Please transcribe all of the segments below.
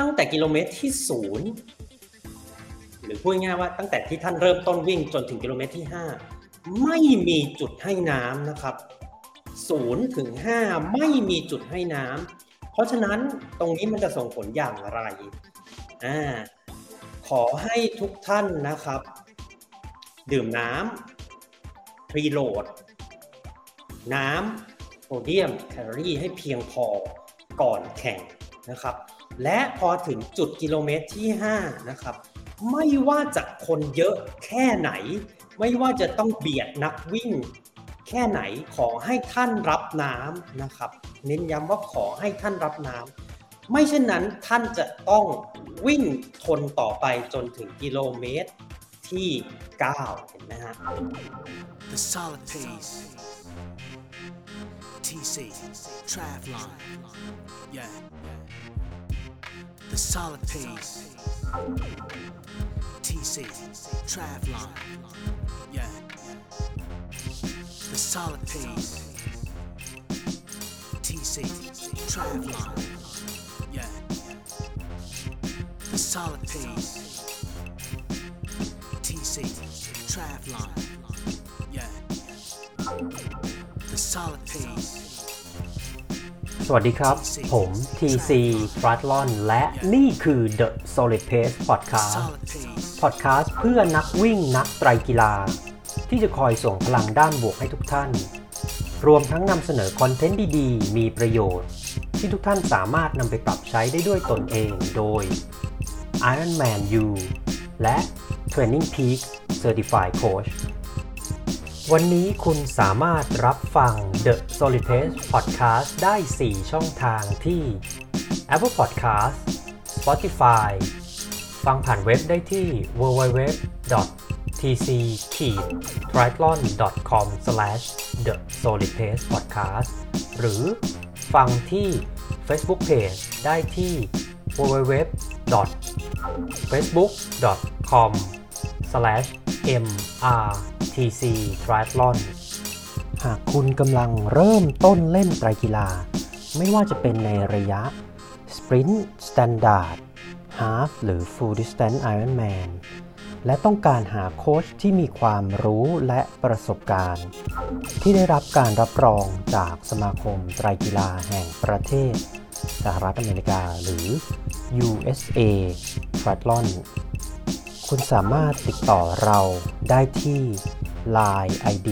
ตั้งแต่กิโลเมตรที่ศูนย์หรือพูดง่ายว่าตั้งแต่ที่ท่านเริ่มต้นวิ่งจนถึงกิโลเมตรที่ 5 ไม่มีจุดให้น้ำนะครับศูนย์ถึง5ไม่มีจุดให้น้ำเพราะฉะนั้นตรงนี้มันจะส่งผลอย่างไรอ่าขอให้ทุกท่านนะครับ ดื่มน้ำพรีโหลด น้ำโซเดียมแคลอรี่ให้เพียงพอก่อนแข่งนะครับ และพอถึงจุดกิโลเมตรที่ 5 นะครับ ไม่ว่าจะคนเยอะแค่ไหน ไม่ว่าจะต้องเบียดนักวิ่ง แค่ไหนขอให้ท่านรับน้ำนะครับ เน้นย้ำว่าขอให้ท่านรับน้ำไม่เช่นนั้นท่านจะต้องวิ่งทนต่อไปจนถึงกิโลเมตรที่ 9 เห็นไหมฮะ The solid pace. TC, Travlon. Yeah. The solid pace. TC, Travlon. Yeah. The solid pace. TC, Travlon. Yeah. The solid pace. TC, Travlon. Yeah. The solid pace. สวัสดีครับ ผม TC f r a t l o n และนี่คือ The Solid Pace Podcast Podcast เพื่อนักวิ่งนักไตรกีฬา ที่จะคอยส่งพลังด้านบวกให้ทุกท่าน รวมทั้งนำเสนอคอนเทนต์ดีๆ มีประโยชน์ ที่ทุกท่านสามารถนำไปปรับใช้ได้ด้วยตนเองโดย Ironman U และ Training Peak Certified Coach วันนี้คุณสามารถรับฟัง The Solid Pace Podcast ได้ 4 ช่องทางที่ Apple Podcast Spotify ฟังผ่านเว็บได้ที่ www.tc-triathlon.com/the solid pace podcast หรือฟังที่ Facebook Page ได้ที่ www.facebook.com/slash MRTC triathlon หากคุณกำลังเริ่มต้นเล่นไตรกีฬา ไม่ว่าจะเป็นในระยะ Sprint Standard Half หรือ Full Distance Ironman และต้องการหาโค้ชที่มีความรู้และประสบการณ์ ที่ได้รับการรับรองจากสมาคมไตรกีฬาแห่งประเทศสหรัฐอเมริกาหรือ USA Triathlon คุณสามารถติดต่อเราได้ที่ Line ID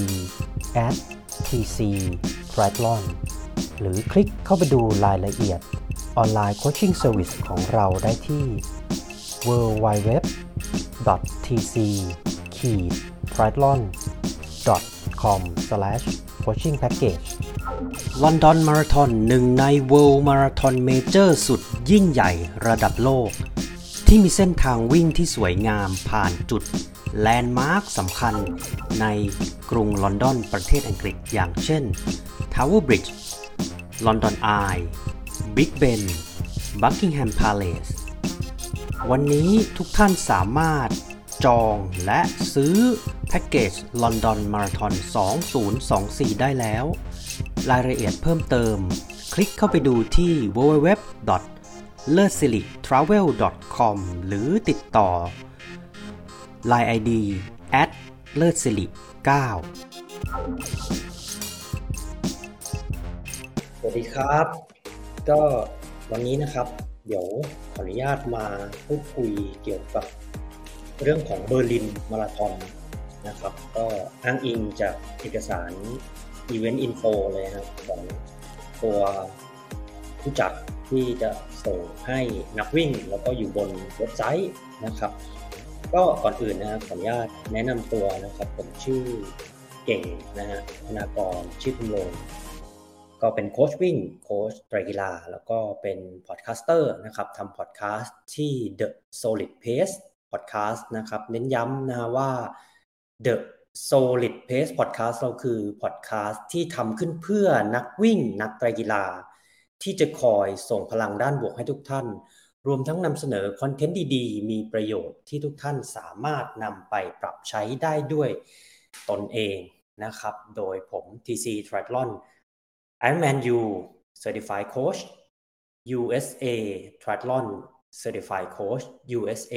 @tc triathlon หรือคลิกเข้าไปดูรายละเอียดออนไลน์โคชชิ่งเซอร์วิสของเราได้ที่ www.tc-triathlon com coaching package ลอนดอนมาราธอนหนึ่งใน World Marathon Major สุดยิ่งใหญ่ระดับโลก ที่มีเส้นทางวิ่งที่สวยงามผ่านจุดแลนด์มาร์คสำคัญในกรุงลอนดอนประเทศอังกฤษอย่างเช่น Tower Bridge London Eye Big Ben Buckingham Palace วันนี้ทุกท่านสามารถจองและซื้อแพ็กเกจลอนดอนมาราธอน2024 ได้แล้ว รายละเอียดเพิ่มเติม คลิกเข้าไปดูที่ www l e r s i l i t r a v e l com หรือติดต่อ Line ID at l e r s i l i 9สวัสดีครับ ก็วันนี้นะครับ เดี๋ยวขออนุญาตมาพูดคุยเกี่ยวกับเรื่องของเบอร์ลินมาราธอนนะครับ ก็อ้างอิงจากเอกสาร Event Info เลยนะครับของตัวผู้จัด ที่จะส่งให้นักวิ่ง แล้วก็อยู่บนเว็บไซต์นะครับ ก็ก่อนอื่นนะครับขออนุญาตแนะนำตัวนะครับผมชื่อเก่งนะฮะธนากรชื่อคุณโลงก็เป็นโค้ชวิ่งโค้ชไตรกีฬาแล้วก็เป็น podcaster นะครับทำพอดแคสต์ที่ The Solid Pace Podcast นะครับ เน้นย้ำนะว่า The Solid Pace Podcast เราคือพอดแคสต์ที่ทำขึ้นเพื่อนักวิ่งนักไตรกีฬา ที่จะคอยส่งพลังด้านบวกให้ทุกท่าน รวมทั้งนำเสนอ content ดีๆ มีประโยชน์ที่ทุกท่านสามารถนำไปปรับใช้ได้ด้วยตนเองนะครับ โดยผม TC Triathlon Ironman U Certified Coach USA Triathlon Certified Coach USA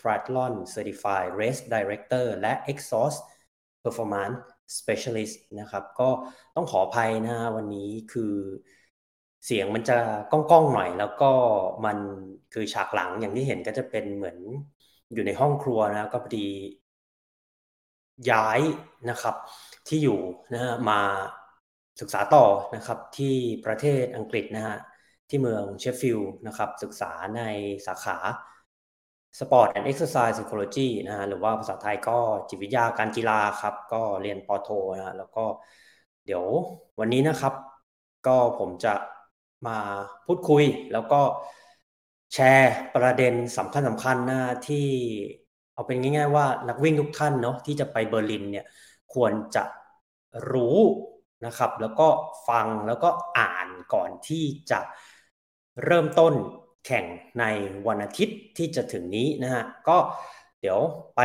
Triathlon Certified Race Director และ Exhaust Performance Specialist นะครับ ก็ต้องขออภัยนะวันนี้คือ เสียงมันจะก้องๆหน่อย แล้วก็มันคือฉากหลังอย่างที่เห็นก็จะเป็นเหมือนอยู่ในห้องครัวนะก็พอดีย้ายนะครับ ที่อยู่นะฮะมาศึกษาต่อนะครับที่ประเทศอังกฤษนะฮะที่เมืองเชฟฟิลด์นะครับศึกษาในสาขา Sport and Exercise Psychology นะฮะหรือว่าภาษาไทยก็จิตวิทยาการกีฬาครับ ก็เรียนปโทนะฮะแล้วก็เดี๋ยววันนี้นะครับ ก็ผมจะ มาพูดคุย แล้วก็แชร์ประเด็นสำคัญสำคัญนะที่เอาเป็นง่าย ๆ ว่านักวิ่งทุกท่านเนาะที่จะไปเบอร์ลินเนี่ยควรจะรู้นะครับ แล้วก็ฟังแล้วก็อ่านก่อนที่จะเริ่มต้นแข่งในวันอาทิตย์ที่จะถึงนี้นะฮะก็เดี๋ยวไป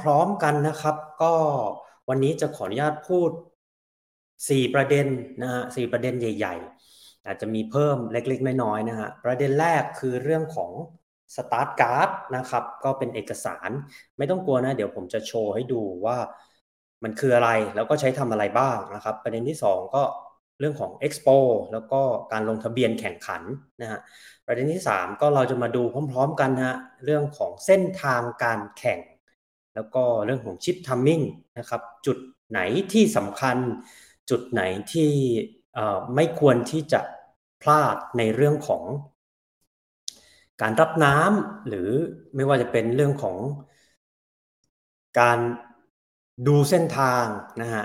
พร้อมๆกันนะครับ ก็วันนี้จะขออนุญาตพูด 4 ประเด็นนะฮะสประเด็นใหญ่ ๆ อาจจะมีเพิ่มเล็กๆ น้อยๆนะฮะประเด็นแรกคือเรื่องของสตาร์ทการ์ดนะครับก็เป็นเอกสารไม่ต้องกลัวนะ เดี๋ยวผมจะโชว์ให้ดูว่ามันคืออะไรแล้วก็ใช้ทำอะไรบ้างนะครับ ประเด็นที่ 2 ก็เรื่องของ Expo แล้วก็การลงทะเบียนแข่งขันนะฮะประเด็นที่ 3 ก็เราจะมาดูพร้อม ๆ กันฮะเรื่องของเส้นทางการแข่ง แล้วก็เรื่องของชิปทัมมิ่งนะครับจุดไหนที่สำคัญ จุดไหนที่ ไม่ควรที่จะพลาดในเรื่องของ การรับน้ำหรือไม่ว่าจะเป็นเรื่องของการดูเส้นทางนะฮะ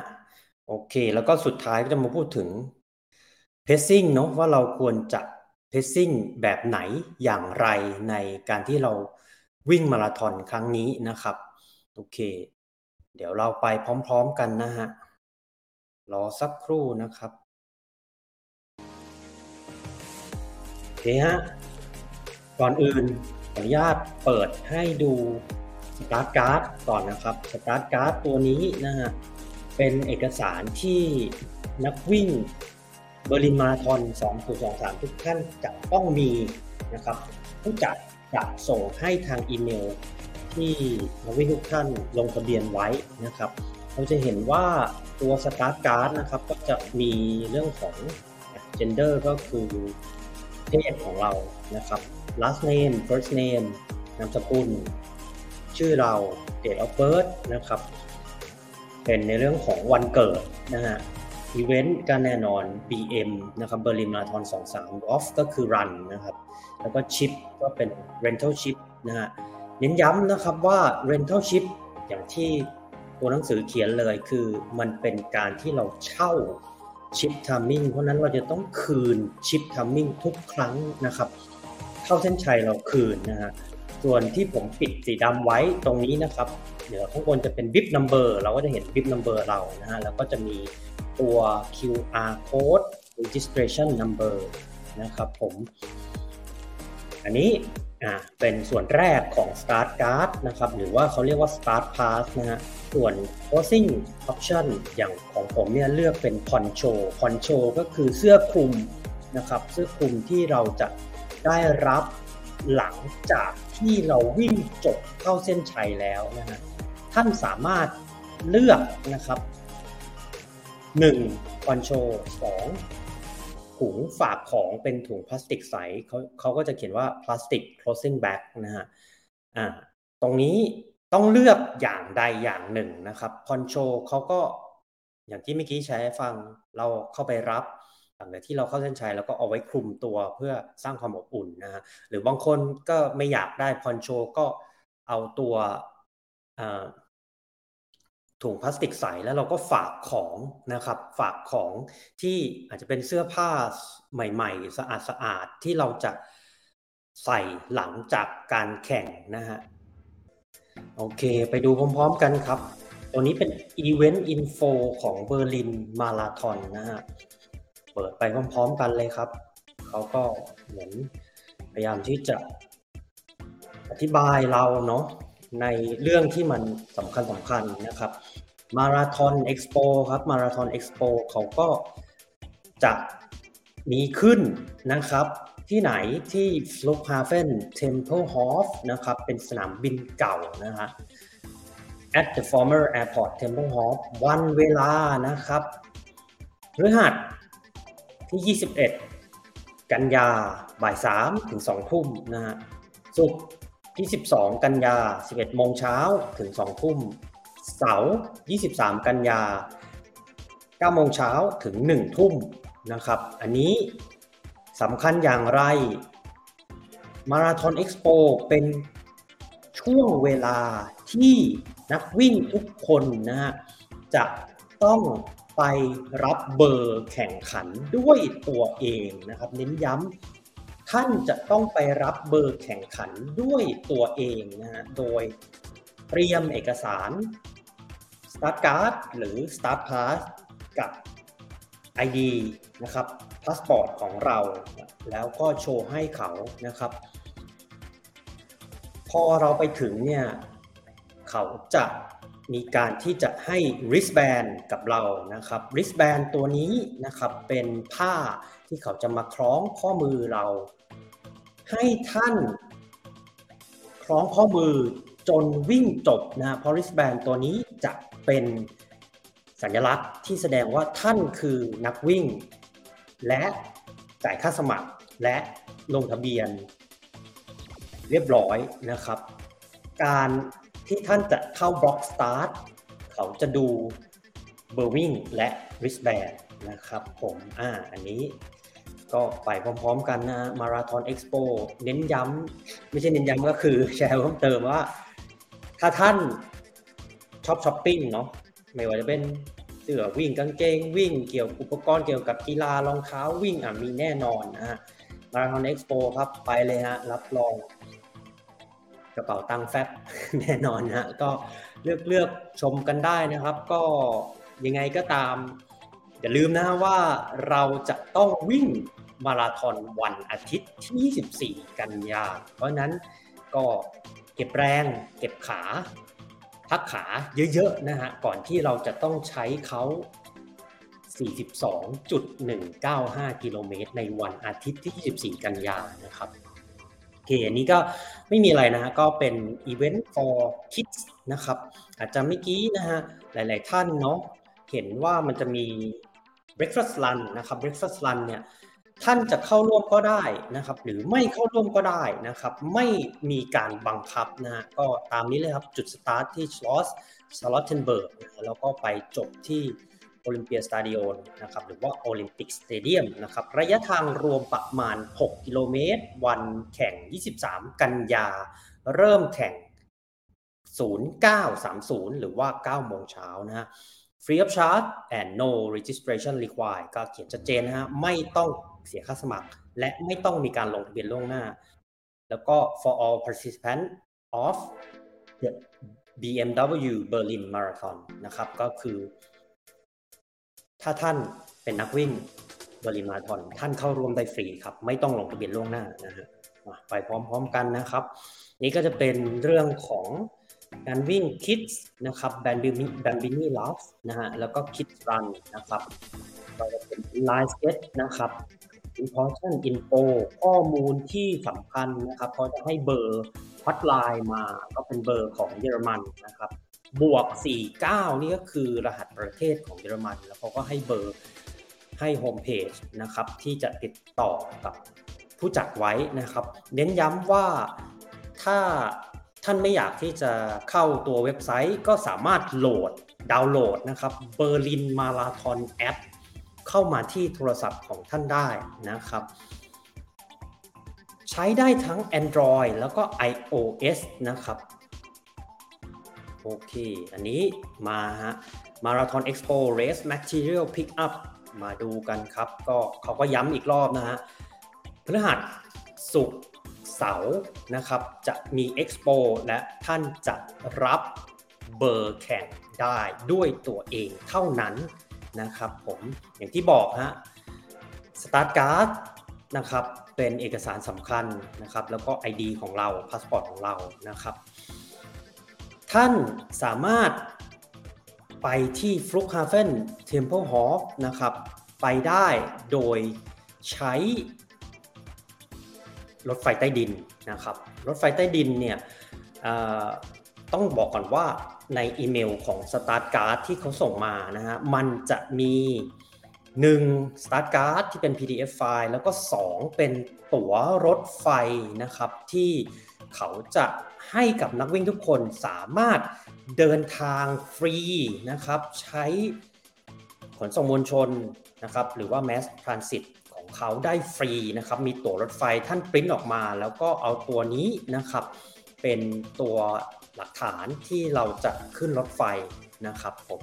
โอเค แล้วก็สุดท้ายก็จะมาพูดถึงเพสซิ่งเนาะว่าเราควรจะเพสซิ่งแบบไหนอย่างไรในการที่เราวิ่งมาราธอนครั้งนี้นะครับโอเค เดี๋ยวเราไปพร้อมๆกันนะฮะรอสักครู่นะครับ เคฮะ ก่อนอื่นขออนุญาตเปิดให้ดูสตาร์ทการ์ดก่อนนะครับสตาร์ทการ์ดตัวนี้นะฮะเป็นเอกสารที่นักวิ่งเบอร์ลินมาราธอน2023 ทุกท่านจะต้องมีนะครับผู้จัดจะส่งให้ทางอีเมล ที่นักวิ่งทุกท่านลงทะเบียนไว้นะครับ เราจะเห็นว่าตัว start card นะครับก็จะมีเรื่องของ gender ก็คือ เพศของเรานะครับ last name first name นามสกุล ชื่อเรา date of birth นะครับ เป็นในเรื่องของวันเกิดนะฮะอีเวนต์ก็แน่นอน BM นะครับ Berlin Marathon 23 Lauf ก็คือ run นะครับ แล้วก็ชิปก็เป็น rental chip นะฮะเน้นย้ำนะครับว่า rental chip อย่างที่ตัวหนังสือเขียนเลยคือมันเป็นการที่เราเช่า ชิป timing เพราะนั้นเราจะต้องคืนชิป timing ทุกครั้งนะครับ เข้าเส้นชัยเราคืนนะฮะส่วนที่ผมปิดสีดำไว้ตรงนี้นะครับ เดี๋ยวข้างบนจะเป็น VIP number เราก็จะเห็น VIP number เรานะฮะแล้วก็จะมีตัว QR code registration number นะครับผม อันนี้ อ่าเป็นส่วนแรกของ Start Card นะครับหรือว่าเขาเรียกว่า Start Pass นะฮะส่วน Posing Option อย่างของผมเนี่ยเลือกเป็น Poncho Poncho ก็คือเสื้อคลุมนะครับเสื้อคลุมที่เราจะได้รับหลังจากที่เราวิ่งจบเข้าเส้นชัยแล้วนะฮะท่านสามารถเลือกนะครับ 1 คอนโช2 ถุงฝากของเป็นถุงพลาสติกใสเขาเขาก็จะเขียนว่าพลาสติก closing bag นะฮะอ่าตรงนี้ต้องเลือกอย่างใดอย่างหนึ่งนะครับคอนโชเขาก็อย่างที่เมื่อกี้ใช้ฟังเราเข้าไปรับหลังจากที่เราเข้าเส้นชัยแล้วก็เอาไว้คลุมตัวเพื่อสร้างความอบอุ่นนะฮะหรือบางคนก็ไม่อยากได้พอนโชก็เอาตัว ถุงพลาสติกใสแล้วเราก็ฝากของนะครับ ฝากของที่อาจจะเป็นเสื้อผ้าใหม่ๆ สะอาดสะอาดที่เราจะใส่หลังจากการแข่งนะฮะ โอเค ไปดูพร้อมๆกันครับ ตัวนี้เป็น Event Info ของเบอร์ลินมาราธอนนะฮะ เปิดไปพร้อมๆกันเลยครับ เขาก็เหมือนพยายามที่จะอธิบายเราเนาะ ในเรื่องที่มันสำคัญสำคัญนะครับ Marathon Expo ครับ Marathon Expo เขาก็จะมีขึ้นนะครับ ที่ไหนที่ f l u g h a f e n Tempelhof นะครับเป็นสนามบินเก่านะฮะ at the former airport templehof วันเวลานะครับพฤหัสที่ 21 กันยาบ่าย 3 ถึง 2 ทุ่มนะฮะ ศุกร์ ที่ 12 กันยา 11 โมงเช้าถึง 2 ทุ่ม เสาร์23 กันยา 9 โมงเช้าถึง 1 ทุ่มนะครับ อันนี้สำคัญอย่างไร มาราธอนเอ็กซ์โปเป็นช่วงเวลาที่นักวิ่งทุกคนนะฮะจะต้องไปรับเบอร์แข่งขันด้วยตัวเองนะครับ เน้นย้ำ ท่านจะต้องไปรับเบอร์แข่งขันด้วยตัวเองนะฮะโดยเตรียมเอกสาร Start Card หรือ Start Pass กับ ID นะครับพาสปอร์ตของเรา แล้วก็โชว์ให้เขานะครับ พอเราไปถึงเนี่ย เขาจะมีการที่จะให้ wristband กับเรานะครับ wristband ตัวนี้นะครับเป็นผ้า ที่เขาจะมาคล้องข้อมือเรา ให้ท่านคล้องข้อมือจนวิ่งจบนะเพราะ wristband ตัวนี้จะเป็นสัญลักษณ์ที่แสดงว่าท่านคือนักวิ่ง และจ่ายค่าสมัครและลงทะเบียน เรียบร้อยนะครับ การที่ท่านจะเข้าบล็อกสตาร์ทเขาจะดูเบอร์วิ่งและ wristband นะครับผมอ่าอันนี้ ก็ไปพร้อมๆกันนะมาราธอนเอ็กซ์โปเน้นย้ำไม่ใช่เน้นย้ำก็คือแชร์เพิ่มเติมว่า ถ้าท่านชอบช้อปปิ้งเนาะไม่ว่าจะเป็นเสื้อวิ่งกางเกงวิ่งเกี่ยวอุปกรณ์เกี่ยวกับกีฬารองเท้าวิ่งอะมีแน่นอนนะฮะมาราธอนเอ็กซ์โปครับไปเลยฮะรับรองกระเป๋าตังค์แฟบแน่นอนฮะก็เลือกเลือกชมกันได้นะครับ ก็ยังไงก็ตาม อย่าลืมนะว่าเราจะต้องวิ่งมาราธอนวันอาทิตย์ที่ 24 กันยา เพราะนั้นก็เก็บแรงเก็บขา พักขาเยอะๆนะฮะก่อนที่เราจะต้องใช้เขา 42.195 กิโลเมตรในวันอาทิตย์ที่ 24 กันยานะครับโอเคอันนี้ก็ไม่มีอะไรนะฮะก็เป็น Event for Kids นะครับ อาจจะเมื่อกี้นะฮะหลายๆท่านเนาะเห็นว่ามันจะมี breakfast run นะครับ breakfast run เนี่ยท่านจะเข้าร่วมก็ได้นะครับ หรือไม่เข้าร่วมก็ได้นะครับ ไม่มีการบังคับนะฮะก็ตามนี้เลยครับจุดสตาร์ทที่ Schloss Charlottenburg แล้วก็ไปจบที่ Olympiastadion นะครับหรือว่า Olympic Stadium นะครับระยะทางรวมประมาณ 6 กิโลเมตร วันแข่ง 23 กันยา เริ่มแข่ง 0930 หรือว่า 9 โมงเช้านะฮะ free of charge and no registration required ก็เขียนชัดเจนนะฮะไม่ต้องเสียค่าสมัคร และไม่ต้องมีการลงทะเบียนล่วงหน้า แล้วก็ for all participants of the BMW Berlin Marathon นะครับ ก็คือ ถ้าท่านเป็นนักวิ่งเบอร์ลินมาราธอนท่านเข้าร่วมได้ฟรีครับ ไม่ต้องลงทะเบียนล่วงหน้านะฮะไปพร้อมๆกันนะครับ นี่ก็จะเป็นเรื่องของ การวิ่ง Kids นะครับ b a m b i n i b a m b i n i Lauf นะฮะแล้วก็ Kids Run นะครับก็จะเป็น Inline Skate นะครับ Important Info ข้อมูลที่สำคัญนะครับเขาจะให้เบอร์ฮอตไลน์มาก็เป็นเบอร์ของเยอรมันนะครับบวก 49 นี่ก็คือรหัสประเทศของเยอรมัน แล้วเขาก็ให้เบอร์ให้โฮมเพจนะครับที่จะติดต่อกับผู้จัดไว้นะครับ เน้นย้ำว่าถ้า ท่านไม่อยากที่จะเข้าตัวเว็บไซต์ก็สามารถโหลดดาวน์โหลดนะครับ Berlin Marathon App เข้ามาที่โทรศัพท์ของท่านได้นะครับ ใช้ได้ทั้ง Android แล้วก็ iOS นะครับโอเค อันนี้มาฮะ Marathon Expo Race Material Pickup มาดูกันครับ ก็เขาก็ย้ำอีกรอบนะฮะพฤหัสศุกร์ เสาร์นะครับจะมี Expo และท่านจะรับเบอร์แข่งได้ด้วยตัวเองเท่านั้นนะครับผมอย่างที่บอกฮะ Start Card นะครับเป็นเอกสารสำคัญนะครับแล้วก็ ID ของเราพาสปอร์ตของเรานะครับ ท่านสามารถไปที่ f l u g h a f e n Temple Hall นะครับไปได้โดยใช้ รถไฟใต้ดินนะครับ รถไฟใต้ดินเนี่ยต้องบอกก่อนว่าในอีเมลของ Start Card ที่เขาส่งมานะฮะมันจะมี 1. Start Card ที่เป็น PDF ไฟล์ แล้วก็ 2 เป็นตั๋วรถไฟนะครับ ที่เขาจะให้กับนักวิ่งทุกคนสามารถเดินทางฟรีนะครับ ใช้ขนส่งมวลชนนะครับ หรือว่า Mass Transit เขาได้ฟรีนะครับมีตั๋วรถไฟท่านปริ้นออกมา แล้วก็เอาตัวนี้นะครับ เป็นตัวหลักฐานที่เราจะขึ้นรถไฟนะครับผม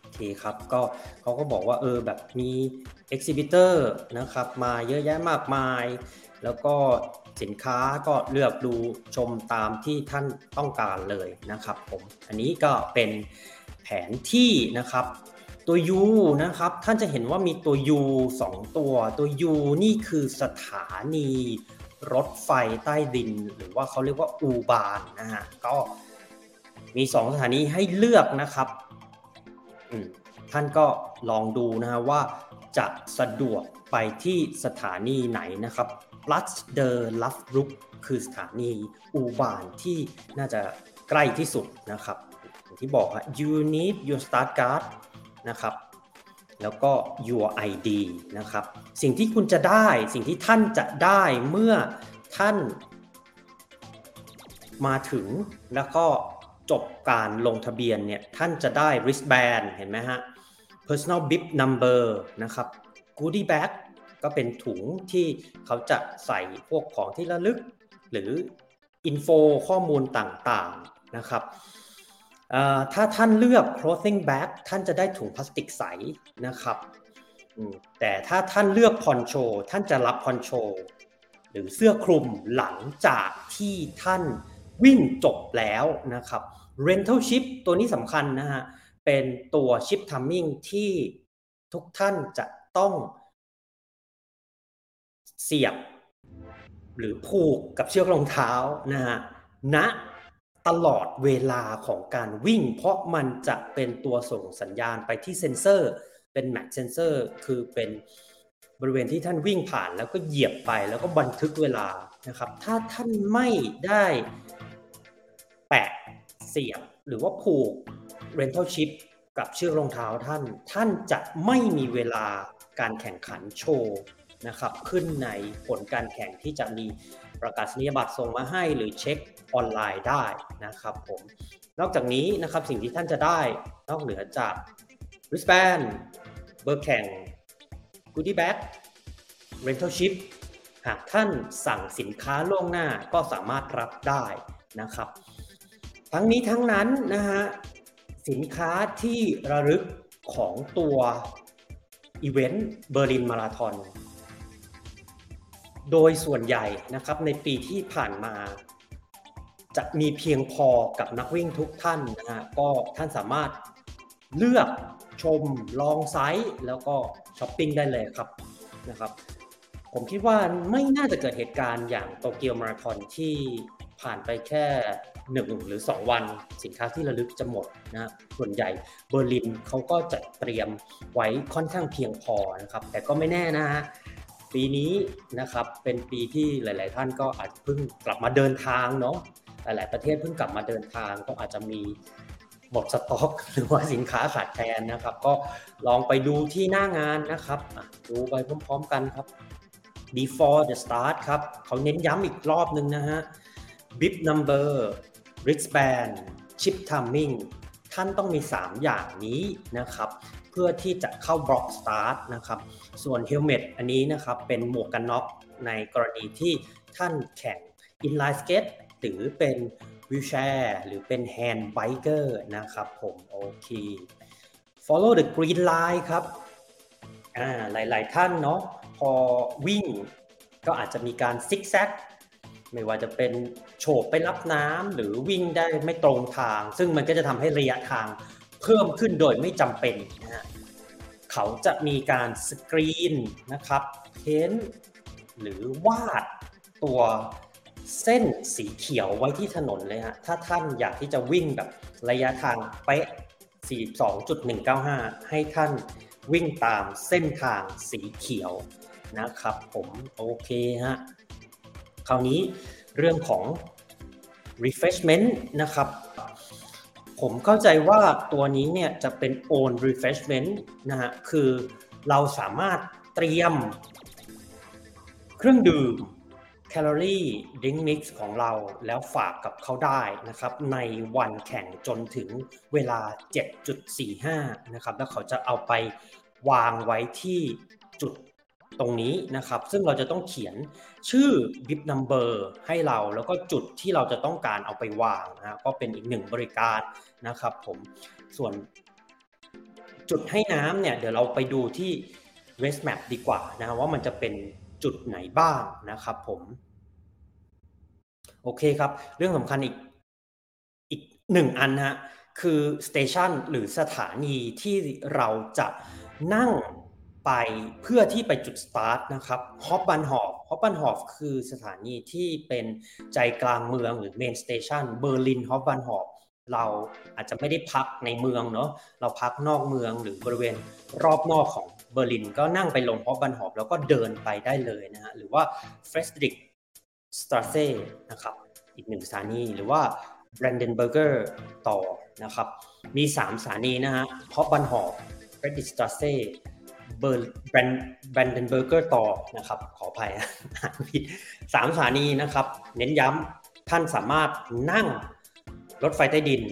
โอเคครับก็เขาก็บอกว่าเออแบบมี exhibitor นะครับมาเยอะแยะมากมาย แล้วก็สินค้าก็เลือกดูชมตามที่ท่านต้องการเลยนะครับผมอันนี้ก็เป็นแผนที่นะครับ ตัว U นะครับ ท่านจะเห็นว่ามีตัว U 2 ตัว ตัว U นี่คือสถานีรถไฟใต้ดิน หรือว่าเขาเรียกว่าอูบานนะฮะ ก็มี 2 สถานีให้เลือกนะครับท่านก็ลองดูนะฮะว่าจะสะดวกไปที่สถานีไหนนะครับ Plus the Love r o o k คือสถานีอูบานที่น่าจะใกล้ที่สุดนะครับอย่างที่บอกฮะ you need your start card นะครับ แล้วก็ your ID นะครับ สิ่งที่คุณจะได้สิ่งที่ท่านจะได้เมื่อท่านมาถึงแล้วก็จบการลงทะเบียนเนี่ย ท่านจะได้ wristband เห็นไหมฮะ personal bib number นะครับ goodie bag ก็เป็นถุงที่เขาจะใส่พวกของที่ระลึก หรืออินโฟข้อมูลต่างๆนะครับ ถ้าท่านเลือก clothing bag ท่านจะได้ถุงพลาสติกใสนะครับแต่ถ้าท่านเลือกพอนโช ท่านจะรับพอนโช หรือเสื้อคลุมหลังจากที่ท่านวิ่งจบแล้วนะครับ rental ship ตัวนี้สำคัญนะฮะ เป็นตัว ship timing ที่ทุกท่านจะต้องเสียบ หรือผูกกับเชือกรองเท้านะฮะณนะ ตลอดเวลาของการวิ่ง เพราะมันจะเป็นตัวส่งสัญญาณไปที่เซ็นเซอร์ เป็นแม็กเซนเซอร์คือเป็นบริเวณที่ท่านวิ่งผ่านแล้วก็เหยียบไปแล้วก็บันทึกเวลานะครับ ถ้าท่านไม่ได้แปะเสียบหรือว่าผูก rental chip กับเชือกรองเท้าท่าน ท่านจะไม่มีเวลาการแข่งขันโชว์นะครับ ขึ้นในผลการแข่งที่จะมี ประกาศนียบัตรส่งมาให้หรือเช็คออนไลน์ได้นะครับผมนอกจากนี้นะครับสิ่งที่ท่านจะได้นอกเหนือจาก wristband เบอร์แข่ง goodie bag rental chip หากท่านสั่งสินค้าล่วงหน้าก็สามารถรับได้นะครับ ทั้งนี้ทั้งนั้นนะฮะสินค้าที่ระลึกของตัวอีเวนต์เบอร์ลินมาราธอน โดยส่วนใหญ่นะครับในปีที่ผ่านมา จะมีเพียงพอกับนักวิ่งทุกท่านนะฮะก็ท่านสามารถเลือกชมลองไซส์แล้วก็ช้อปปิ้งได้เลยครับนะครับ ผมคิดว่าไม่น่าจะเกิดเหตุการณ์อย่างโตเกียวมาราธอนที่ผ่านไปแค่หนึ่งหรือ 2 วัน สินค้าที่ระลึกจะหมดนะส่วนใหญ่เบอร์ลินเขาก็จะเตรียมไว้ค่อนข้างเพียงพอนะครับ แต่ก็ไม่แน่นะฮะ ปีนี้นะครับเป็นปีที่หลาย ๆ ท่านก็อาจจะเพิ่งกลับมาเดินทางเนาะหลาย ๆ ประเทศเพิ่งกลับมาเดินทางก็อาจจะมีหมดสต็อกหรือว่าสินค้าขาดแคลนนะครับ ก็ลองไปดูที่หน้างานนะครับดูไปพร้อม ๆ กันครับ before the start ครับเขาเน้นย้ำอีกรอบนึงนะฮะ bib number wristband chip timing ท่านต้องมี 3 อย่างนี้นะครับ เพื่อที่จะเข้า block start นะครับ ส่วน helmet อันนี้นะครับเป็นหมวกกันน็อกในกรณีที่ท่านแข่ง inline skate หรือเป็น wheelchair หรือเป็น handbiker นะครับผมโอเค follow the green line ครับอ่าหลาย ๆ ท่านเนาะพอวิ่งก็อาจจะมีการซิกแซกไม่ว่าจะเป็นโฉบไปรับน้ำหรือวิ่งได้ไม่ตรงทาง ซึ่งมันก็จะทำให้ระยะทาง เพิ่มขึ้นโดยไม่จำเป็นนะฮะเขาจะมีการสกรีนนะครับเพ้นหรือวาดตัวเส้นสีเขียวไว้ที่ถนนเลยฮะถ้าท่านอยากที่จะวิ่งแบบระยะทางเป๊ะ 42.195 ให้ท่านวิ่งตามเส้นทางสีเขียวนะครับผมโอเคฮะคราวนี้เรื่องของ refreshment นะครับ ผมเข้าใจว่าตัวนี้เนี่ยจะเป็น own refreshment นะฮะ คือเราสามารถเตรียมเครื่องดื่มแคลอรี่ดิ้งมิกซ์ของเราแล้วฝากกับเขาได้นะครับ ในวันแข่งจนถึงเวลา 7.45 นะครับ แล้วเขาจะเอาไปวางไว้ที่จุดตรงนี้นะครับ ซึ่งเราจะต้องเขียน ชื่อ bib number ให้เราแล้วก็จุดที่เราจะต้องการเอาไปวางนะก็เป็นอีกหนึ่งบริการนะครับผมส่วนจุดให้น้ำเนี่ยเดี๋ยวเราไปดูที่ race map ดีกว่านะว่ามันจะเป็นจุดไหนบ้างนะครับผม โอเคครับ เรื่องสำคัญอีกอีกหนึ่งอันนะฮะคือสเตชันหรือสถานีที่เราจะนั่ง ไปเพื่อที่ไปจุดสตาร์ทนะครับ Hauptbahnhof Hauptbahnhof คือสถานีที่เป็นใจกลางเมืองหรือ main station เบอร์ลิน Hauptbahnhof เราอาจจะไม่ได้พักในเมืองเนาะเราพักนอกเมืองหรือบริเวณรอบนอกของเบอร์ลิน ก็นั่งไปลง Hauptbahnhof แล้วก็เดินไปได้เลยนะฮะหรือว่า Friedrichstraße นะครับอีกหนึ่งสถานีหรือว่า Brandenburger Tor นะครับมี 3 สถานีนะฮะ Hauptbahnhof Friedrichstraße เบอร์แบรน Brandenburger Tor นะครับ ขออภัยผิดสามสถานีนะครับ เน้นย้ำท่านสามารถนั่งรถไฟใต้ดิน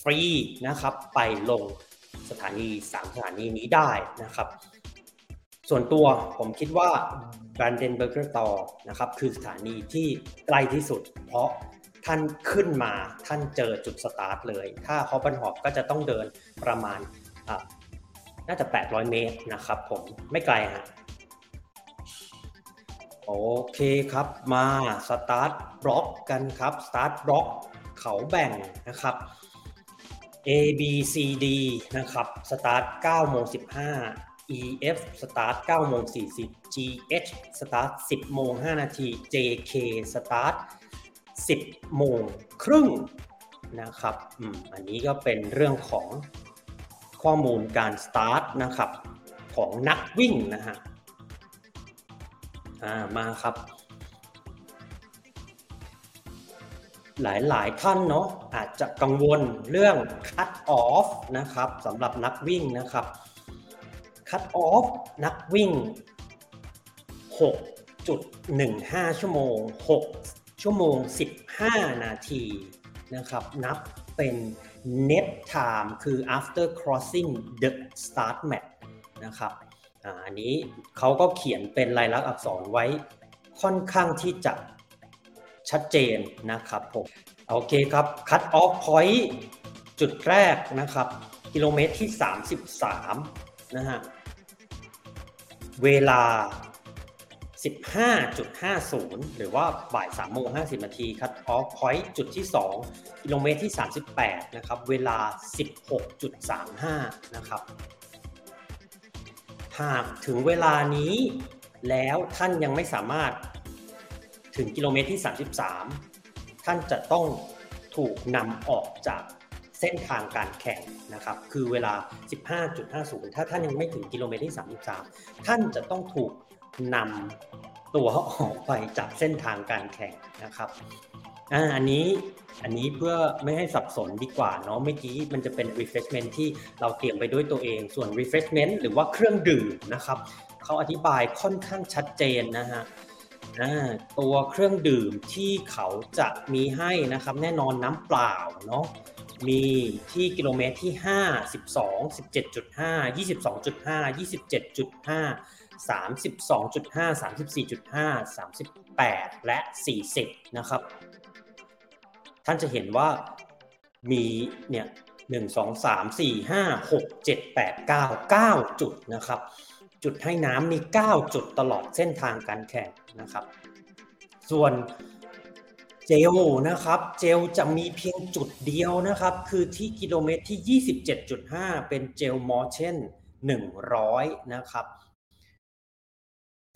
ฟรีนะครับ ไปลงสถานีสามสถานีนี้ได้นะครับ ส่วนตัวผมคิดว่า Brandenburger Tor นะครับ คือสถานีที่ใกล้ที่สุด เพราะท่านขึ้นมาท่านเจอจุดสตาร์ทเลย ถ้า Hauptbahnhof ก็จะต้องเดินประมาณ น่าจะ 800 เมตรนะครับผมไม่ไกลฮะโอเคครับมา start block กันครับ start block เขาแบ่งนะครับ A B C D นะครับสตาร์ท9โมง15 E F สตาร์ท9โมง40 G H สตาร์ท10โมง5นาที J K สตาร์ท10โมงครึ่งนะครับอืมอันนี้ก็เป็นเรื่องของ ข้อมูลการสตาร์ทนะครับของนักวิ่งนะฮะมาครับ หลายๆท่านเนาะอาจจะกังวลเรื่อง cut off นะครับสำหรับนักวิ่งนะครับ cut off นักวิ่ง 6.15 ชั่วโมง 6 ชั่วโมง 15 นาทีนะครับ นับเป็น net time คือ after crossing the start map นะครับอันนี้เขาก็เขียนเป็นลายลักษณ์อักษรไว้ค่อนข้างที่จะชัดเจนนะครับผมโอเคครับ cut off point จุดแรกนะครับ กิโลเมตรที่ 33 นะฮะ เวลา 15.50 หรือว่าบ่าย3โมง50 นาที cut off point จุดที่ 2 กิโลเมตรที่ 38 นะครับ เวลา 16.35 นะครับ หากถึงเวลานี้แล้วท่านยังไม่สามารถถึงกิโลเมตรที่ 33 ท่านจะต้องถูกนำออกจากเส้นทางการแข่งนะครับ คือเวลา 15.50 ถ้าท่านยังไม่ถึงกิโลเมตรที่ 33 ท่านจะต้องถูก นำตัวออกไปจากเส้นทางการแข่งนะครับอ่าอันนี้อันนี้เพื่อไม่ให้สับสนดีกว่าเนาะเมื่อกี้มันจะเป็น refreshment ที่เราเตรียมไปด้วยตัวเอง ส่วน refreshment หรือว่าเครื่องดื่มนะครับเขาอธิบายค่อนข้างชัดเจนนะฮะตัวเครื่องดื่มที่เขาจะมีให้นะครับ แน่นอนน้ำเปล่าเนาะมีที่กิโลเมตรที่ 5 12 17.5 22.5 27.5 32.5 34.5 38 และ 40 นะครับ ท่านจะเห็นว่ามีเนี่ย1 2 3 4 5 6 7 8 9 9 จุดนะครับ จุดให้น้ำมี 9 จุดตลอดเส้นทางการแข่งนะครับ ส่วนเจลนะครับ เจลจะมีเพียงจุดเดียวนะครับ คือที่กิโลเมตรที่ 27.5 เป็นเจลมอร์เช่น100 นะครับ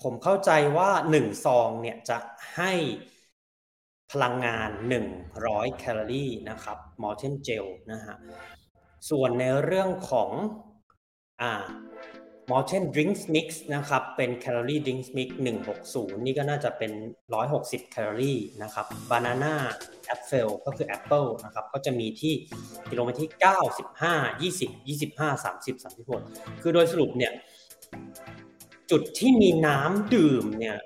ผมเข้าใจว่า1ซองเนี่ยจะให้พลังงาน 100 แคลอรี่นะครับมอร์เชนเจลนะฮะส่วนในเรื่องของอ่า Mountain Drinks Mix นะครับเป็น Calorie Drinks Mix 160 นี่ก็น่าจะเป็น 160 แคลอรี่นะครับ Banana Apple ก็คือ Apple นะครับก็จะมีที่กิโลเมตรที่ 95 20 25 30 36 คือโดยสรุปเนี่ย จุดที่มีน้ำดื่มเนี่ย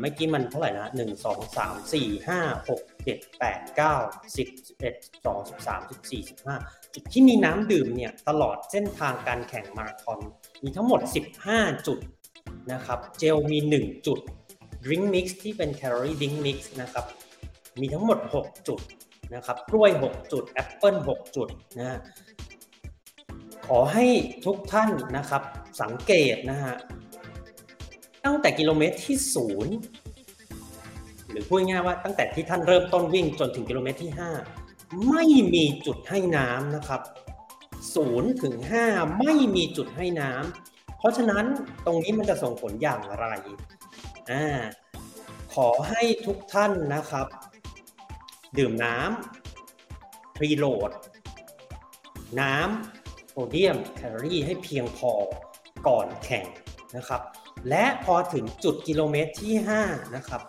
เมื่อกี้มันเท่าไหร่นะหนึ่งสองสามสี่ห้าหกเจ็ดแปดเก้าสิบสิบเอ็ดสิบสองสิบสามสิบสี่สิบห้าจุดที่มีน้ำดื่มเนี่ยตลอดเส้นทางการแข่งมาราธอนมีทั้งหมด 15 จุดนะครับเจลมี 1 จุด Drink Mix ที่เป็น Calorie Drink Mix นะครับมีทั้งหมด 6 จุดนะครับกล้วย 6 จุดแอปเปิล6 จุดนะขอให้ทุกท่านนะครับสังเกตนะฮะ ตั้งแต่กิโลเมตรที่ศูนย์หรือพูดง่ายว่าตั้งแต่ที่ท่านเริ่มต้นวิ่งจนถึงกิโลเมตรที่ 5 ไม่มีจุดให้น้ำนะครับ0ถึง5ไม่มีจุดให้น้ำเพราะฉะนั้นตรงนี้มันจะส่งผลอย่างไรอ่าขอให้ทุกท่านนะครับ ดื่มน้ำพรีโหลด น้ำโซเดียมแคลอรี่ให้เพียงพอก่อนแข่งนะครับ และพอถึงจุดกิโลเมตรที่ 5 นะครับ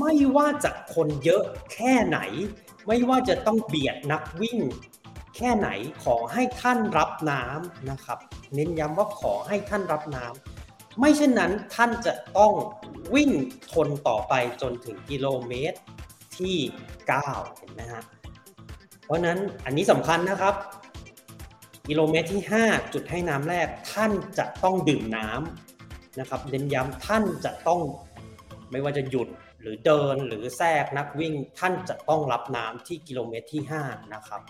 ไม่ว่าจะคนเยอะแค่ไหน ไม่ว่าจะต้องเบียดนักวิ่ง แค่ไหนขอให้ท่านรับน้ำนะครับ เน้นย้ำว่าขอให้ท่านรับน้ำไม่เช่นนั้นท่านจะต้องวิ่งทนต่อไปจนถึงกิโลเมตรที่ 9 เห็นไหมฮะเพราะนั้นอันนี้สำคัญนะครับกิโลเมตรที่ 5 จุดให้น้ำแรกท่านจะต้องดื่มน้ำ นะครับเน้นย้ำท่านจะต้องไม่ว่าจะหยุดหรือเดินหรือแทรกนักวิ่ง ท่านจะต้องรับน้ำที่กิโลเมตรที่ 5 นะครับ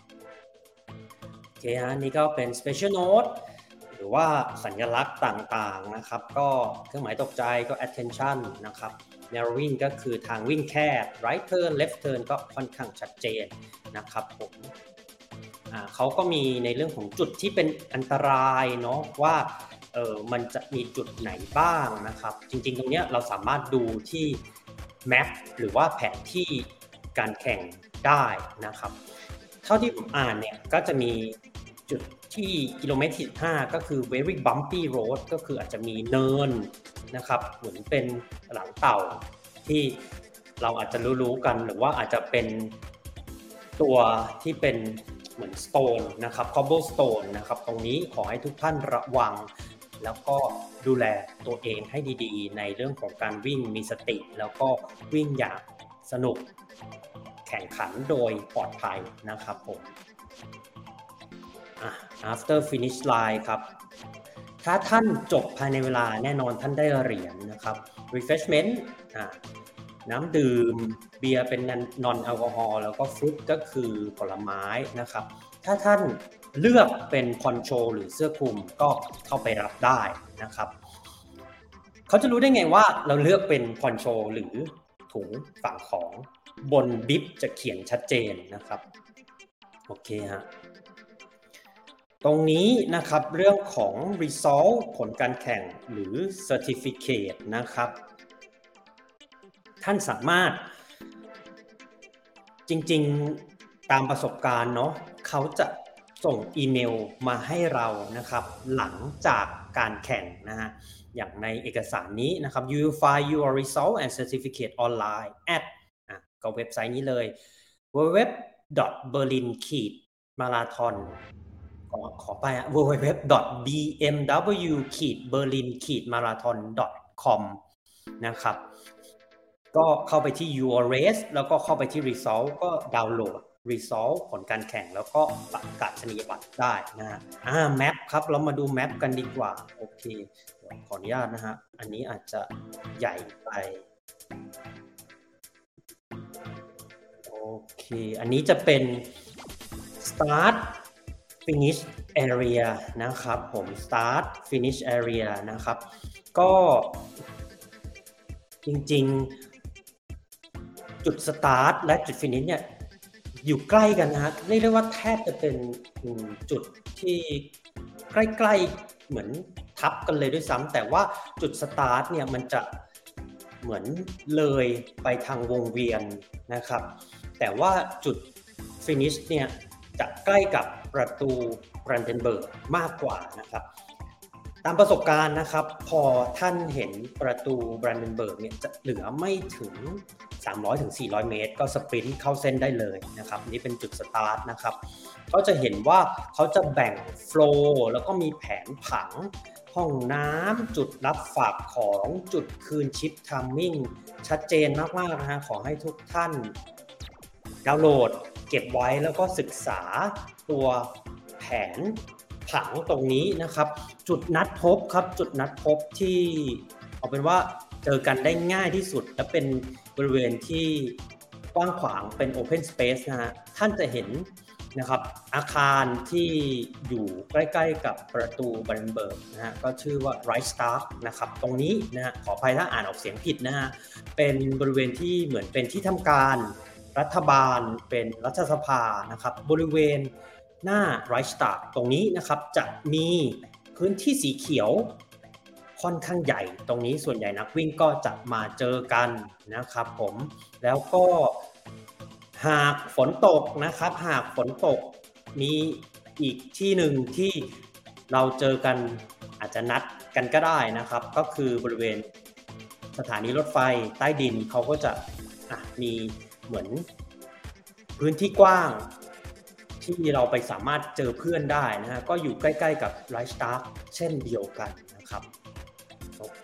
โอเคฮะนี่ก็เป็น special note หรือว่าสัญลักษณ์ต่างๆนะครับ ก็เครื่องหมายตกใจก็ attention นะครับ narrowing ก็คือทางวิ่งแคบ right turn left turn ก็ค่อนข้างชัดเจนนะครับผมเขาก็มีในเรื่องของจุดที่เป็นอันตรายเนาะว่า ออมันจะมีจุดไหนบ้างนะครับ จริงๆ ตรงเนี้ยเราสามารถดูที่แมปหรือว่าแผนที่การแข่งได้นะครับ เท่าที่ผมอ่านเนี่ยก็จะมีจุดที่กิโลเมตรที่5ก็คือ very bumpy road ก็คืออาจจะมีเนินนะครับเหมือนเป็นหลังเต่าที่เราอาจจะรู้ๆกันหรือว่าอาจจะเป็นตัวที่เป็นเหมือน stone นะครับ cobblestone นะครับ ตรงนี้ขอให้ทุกท่านระวัง แล้วก็ดูแลตัวเองให้ดีๆ ในเรื่องของการวิ่งมีสติ แล้วก็วิ่งอย่างสนุกแข่งขันโดยปลอดภัยนะครับผมอะ after finish line ครับ ถ้าท่านจบภายในเวลาแน่นอนท่านได้เหรียญนะครับ refreshment อะน้ำดื่มเบียร์เป็น non-alcohol แล้วก็ fruit ก็คือผลไม้นะครับ ถ้าท่าน เลือกเป็นคอนโทรลหรือเสื้อคลุมก็เข้าไปรับได้นะครับเขาจะรู้ได้ไงว่าเราเลือกเป็น poncho หรือถุงฝากของบน bib จะเขียนชัดเจนนะครับโอเคฮะตรงนี้นะครับเรื่องของ result ผลการแข่งหรือ certificate นะครับ ท่านสามารถ จริงๆตามประสบการณ์เนาะเขาจะ ส่งอีเมลมาให้เรานะครับ หลังจากการแข่งนะฮะอย่างในเอกสารนี้นะครับ you will find your result and certificate online at อะก็เว็บไซต์นี้เลย www.berlin marathon ขอขอไปอะ www.bmw-berlin-marathon.com นะครับ ก็เข้าไปที่ your race แล้วก็เข้าไปที่ result ก็ดาวน์โหลด result ผลการแข่งแล้วก็ประกาศนียบัตรได้นะฮะอ่า map ครับเรามาดู map กันดีกว่า โอเคขออนุญาตนะฮะ อันนี้อาจจะใหญ่ไปโอเค อันนี้จะเป็น start finish area นะครับผม start finish area นะครับ ก็จริงๆ จุด start และจุด finish เนี่ย อยู่ใกล้กันนะฮะเรียกได้ว่าแทบจะเป็นจุดที่ใกล้ๆเหมือนทับกันเลยด้วยซ้ำแต่ว่าจุด start เนี่ยมันจะเหมือนเลยไปทางวงเวียนนะครับ แต่ว่าจุด finish เนี่ยจะใกล้กับประตูแบรนเดนเบิร์กมากกว่านะครับ ตามประสบการณ์นะครับ พอท่านเห็นประตูแบรนเดนเบิร์กเนี่ยจะเหลือไม่ถึง 300ถึง400 เมตร ก็ sprint เข้าเส้นได้เลยนะครับนี่เป็นจุดสตาร์ทนะครับก็จะเห็นว่าเขาจะแบ่งโฟล์แล้วก็มีแผนผัง ห้องน้ำจุดรับฝากของจุดคืนชิปทัมมิ่งชัดเจนมากๆนะฮะขอให้ทุกท่านดาวน์โหลด เก็บไว้แล้วก็ศึกษาตัวแผนผังตรงนี้นะครับ จุดนัดพบครับจุดนัดพบที่เอาเป็นว่า เจอกันได้ง่ายที่สุด และเป็นบริเวณที่กว้างขวางเป็น Open Space นะฮะท่านจะเห็นนะครับอาคารที่อยู่ใกล้ๆกับประตูบันเบิร์กนะฮะก็ชื่อว่า Right Stark นะครับตรงนี้นะฮะขออภัยถ้าอ่านออกเสียงผิดนะฮะเป็นบริเวณที่เหมือนเป็นที่ทำการรัฐบาลเป็นรัฐสภานะครับบริเวณหน้า Right Stark ตรงนี้นะครับจะมีพื้นที่สีเขียว ค่อนข้างใหญ่ ตรงนี้ส่วนใหญ่นักวิ่งก็จะมาเจอกันนะครับผมแล้วก็หากฝนตกนะครับ หากฝนตกมีอีกที่หนึ่งที่เราเจอกันอาจจะนัดกันก็ได้นะครับ ก็คือบริเวณสถานีรถไฟใต้ดินเขาก็จะะมีเหมือนพื้นที่กว้างที่เราไปสามารถเจอเพื่อนได้นะฮะก็อยู่ใกล้ ๆ กับไลฟ์สตาร์เช่นเดียวกันนะครับ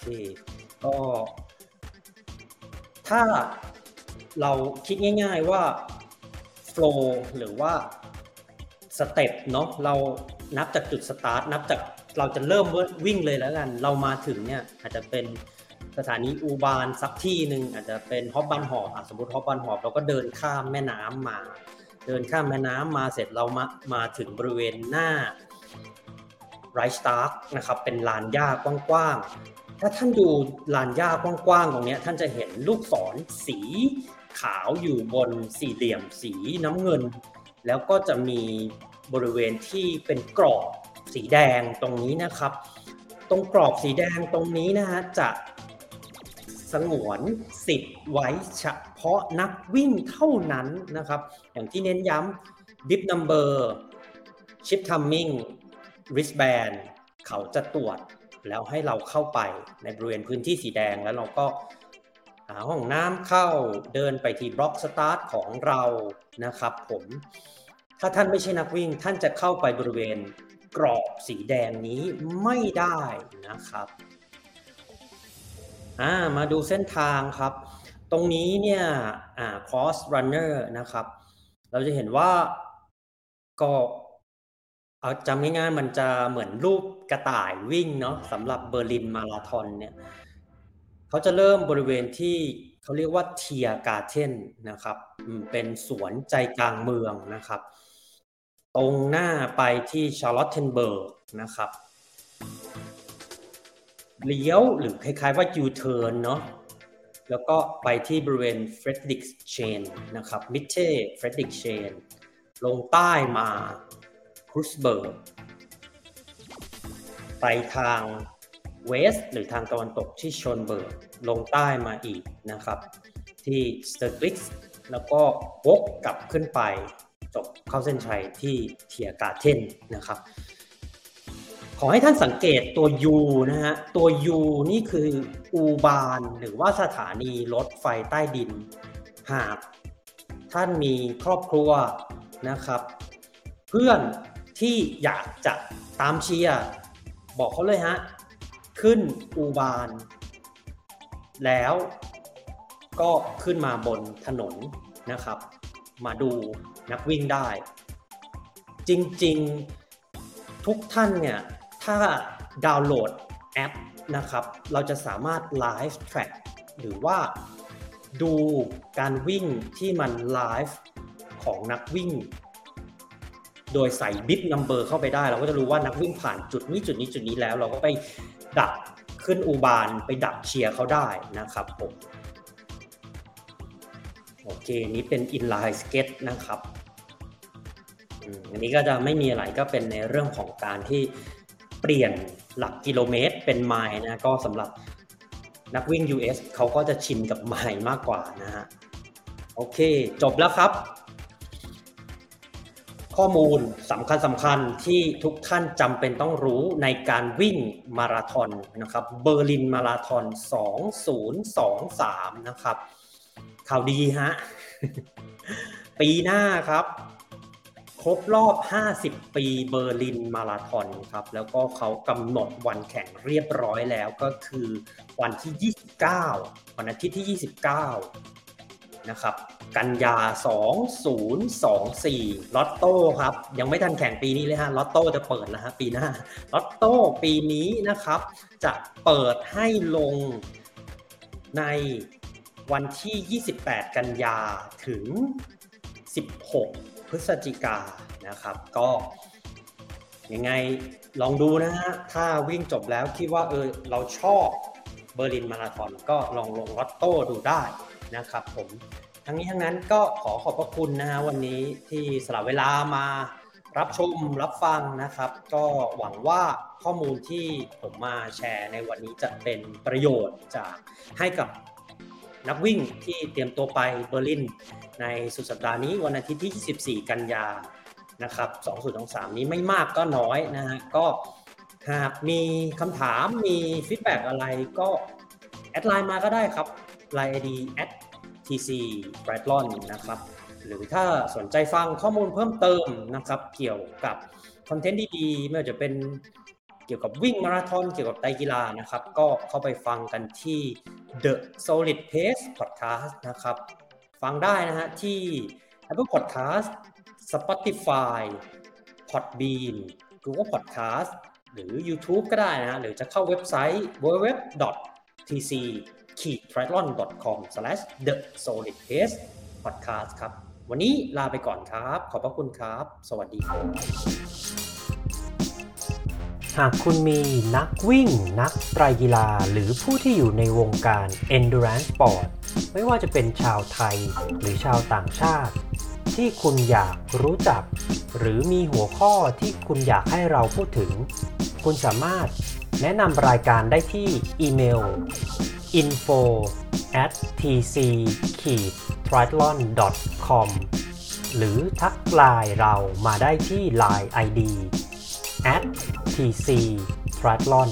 เค ก็ถ้าเราคิดง่าย ๆว่า flow หรือว่าสเต็ปเนาะเรานับจากจุดสตาร์ทนับจากเราจะเริ่มวิ่งเลยแล้วกัน เรามาถึงเนี่ยอาจจะเป็นสถานีอูบานสักที่หนึ่งอาจจะเป็นฮอบบันหอบสมมติฮอบบันหอบเราก็เดินข้ามแม่น้ำมา เดินข้ามแม่น้ำมาเสร็จเรามามาถึงบริเวณหน้าไรสตาร์กนะครับเป็นลานหญ้ากว้างๆ ถ้าท่านดูลานหญ้ากว้างๆตรงนี้ท่านจะเห็นลูกศรสีขาวอยู่บนสี่เหลี่ยมสีน้ำเงิน แล้วก็จะมีบริเวณที่เป็นกรอบสีแดงตรงนี้นะครับ ตรงกรอบสีแดงตรงนี้นะฮะจะสงวนสิทธิ์ไว้เฉพาะนักวิ่งเท่านั้นนะครับ อย่างที่เน้นย้ำ bib number chip timing wristband เขาจะตรวจ แล้วให้เราเข้าไปในบริเวณพื้นที่สีแดงแล้วเราก็หาห้องน้ำเข้าเดินไปที่บล็อกสตาร์ทของเรานะครับ ผมถ้าท่านไม่ใช่นักวิ่ง ท่านจะเข้าไปบริเวณกรอบสีแดงนี้ไม่ได้นะครับอ่ามาดูเส้นทางครับ ตรงนี้เนี่ยอ่า cross runner นะครับ เราจะเห็นว่าก็ เอาจำง่ายๆมันจะเหมือนรูปกระต่ายวิ่งเนาะสำหรับเบอร์ลินมาราธอนเนี่ยเขาจะเริ่มบริเวณที่เขาเรียกว่าเทียการ์เทนนะครับเป็นสวนใจกลางเมืองนะครับ ตรงหน้าไปที่ชาร์ลอตเทนเบิร์กนะครับเลี้ยวหรือคล้ายๆว่า U-turn เนาะแล้วก็ไปที่บริเวณ Friedrichshain นะครับ Mitte Friedrichshain ลงใต้มา Kreuzberg ไปทาง west หรือทางตะวันตกที่ Schöneberg ลงใต้มาอีกนะครับ ที่ Steglitz แล้วก็วกกลับขึ้นไปจบเข้าเส้นชัยที่เทียกาเทนนะครับ ขอให้ท่านสังเกตตัว U นะฮะ ตัว U นี่คืออูบานหรือว่าสถานีรถไฟใต้ดิน หากท่านมีครอบครัวนะครับ เพื่อน ที่อยากจะตามเชียร์บอกเขาเลยฮะ ขึ้นอูบาน แล้วก็ขึ้นมาบนถนนนะครับ มาดูนักวิ่งได้ จริงๆทุกท่านเนี่ย ถ้าดาวน์โหลดแอปนะครับ เราจะสามารถไลฟ์แทร็กหรือว่าดูการวิ่งที่มันไลฟ์ของนักวิ่ง โดยใส่บิ t นัมเบอร์เข้าไปได้ เราก็จะรู้ว่านักวิ่งผ่านจุดนี้จุดนี้จุดนี้แล้ว เราก็ไปดักขึ้นอูบานไปดักเชียร์เขาได้นะครับผมโอเคนี้เป็น inline skate นะครับอันนี้ก็จะไม่มีอะไรก็เป็นในเรื่องของการที่เปลี่ยนหลักกิโลเมตรเป็นไมล์นะก็สำหรับนักวิ่ง US เขาก็จะชินกับไมล์มากกว่านะฮะโอเค จบแล้วครับ ข้อมูลสำคัญสำคัญที่ทุกท่านจำเป็นต้องรู้ในการวิ่งมาราธอนนะครับเบอร์ลินมาราธอน 2023 นะครับข่าวดีฮะ ปีหน้าครับ ครบรอบ 50 ปีเบอร์ลินมาราธอนครับ แล้วก็เขากำหนดวันแข่งเรียบร้อยแล้วก็คือวันที่ 29 วันอาทิตย์ที่ 29 นะครับ กันยา 2024 ลอตโต้ครับ ยังไม่ทันแข่งปีนี้เลยฮะ ลอตโต้จะเปิดแล้วฮะปีหน้า ลอตโต้ปีนี้นะครับ จะเปิดให้ลงในวันที่ 28 กันยาถึง 16 พฤศจิกานะครับ ก็ยังไงลองดูนะฮะ ถ้าวิ่งจบแล้วคิดว่าเออเราชอบเบอร์ลินมาราธอนก็ลองลงลอตโต้ดูได้นะครับผม ทั้งนี้ทั้งนั้นก็ขอขอบพระคุณนะฮะวันนี้ที่สละเวลามารับชมรับฟังนะครับ ก็หวังว่าข้อมูลที่ผมมาแชร์ในวันนี้จะเป็นประโยชน์จากให้กับนักวิ่งที่เตรียมตัวไปเบอร์ลิน ในสุดสัปดาห์นี้วันอาทิตย์ที่ 24 กันยานะครับ2023 นี้ไม่มากก็น้อยนะฮะก็หากมีคำถามมี feedback อะไรก็ แอดไลน์มาก็ได้ครับ Line ID tc b r a d l o n นะครับ หรือถ้าสนใจฟังข้อมูลเพิ่มเติมนะครับ เกี่ยวกับ content ดีๆไม่ว่าจะเป็นเกี่ยวกับวิ่งมาราธอนเกี่ยวกับไตรกีฬานะครับ ก็เข้าไปฟังกันที่ The Solid Pace Podcast นะครับ ฟังได้นะฮะที่ Apple Podcast Spotify Podbean Google Podcast หรือ YouTube ก็ได้นะฮะหรือจะเข้าเว็บไซต์ www.tc triathlon.com the solid pace podcast ครับ วันนี้ลาไปก่อนครับ ขอบพระคุณครับ สวัสดีครับ หากคุณมีนักวิ่ง นักไตรกีฬา หรือผู้ที่อยู่ในวงการ endurance sport ไม่ว่าจะเป็นชาวไทยหรือชาวต่างชาติ ที่คุณอยากรู้จัก หรือมีหัวข้อที่คุณอยากให้เราพูดถึง คุณสามารถแนะนำรายการได้ที่อีเมล info at tc triathlon com หรือทักไลน์เรามาได้ที่ Line ID at tc triathlon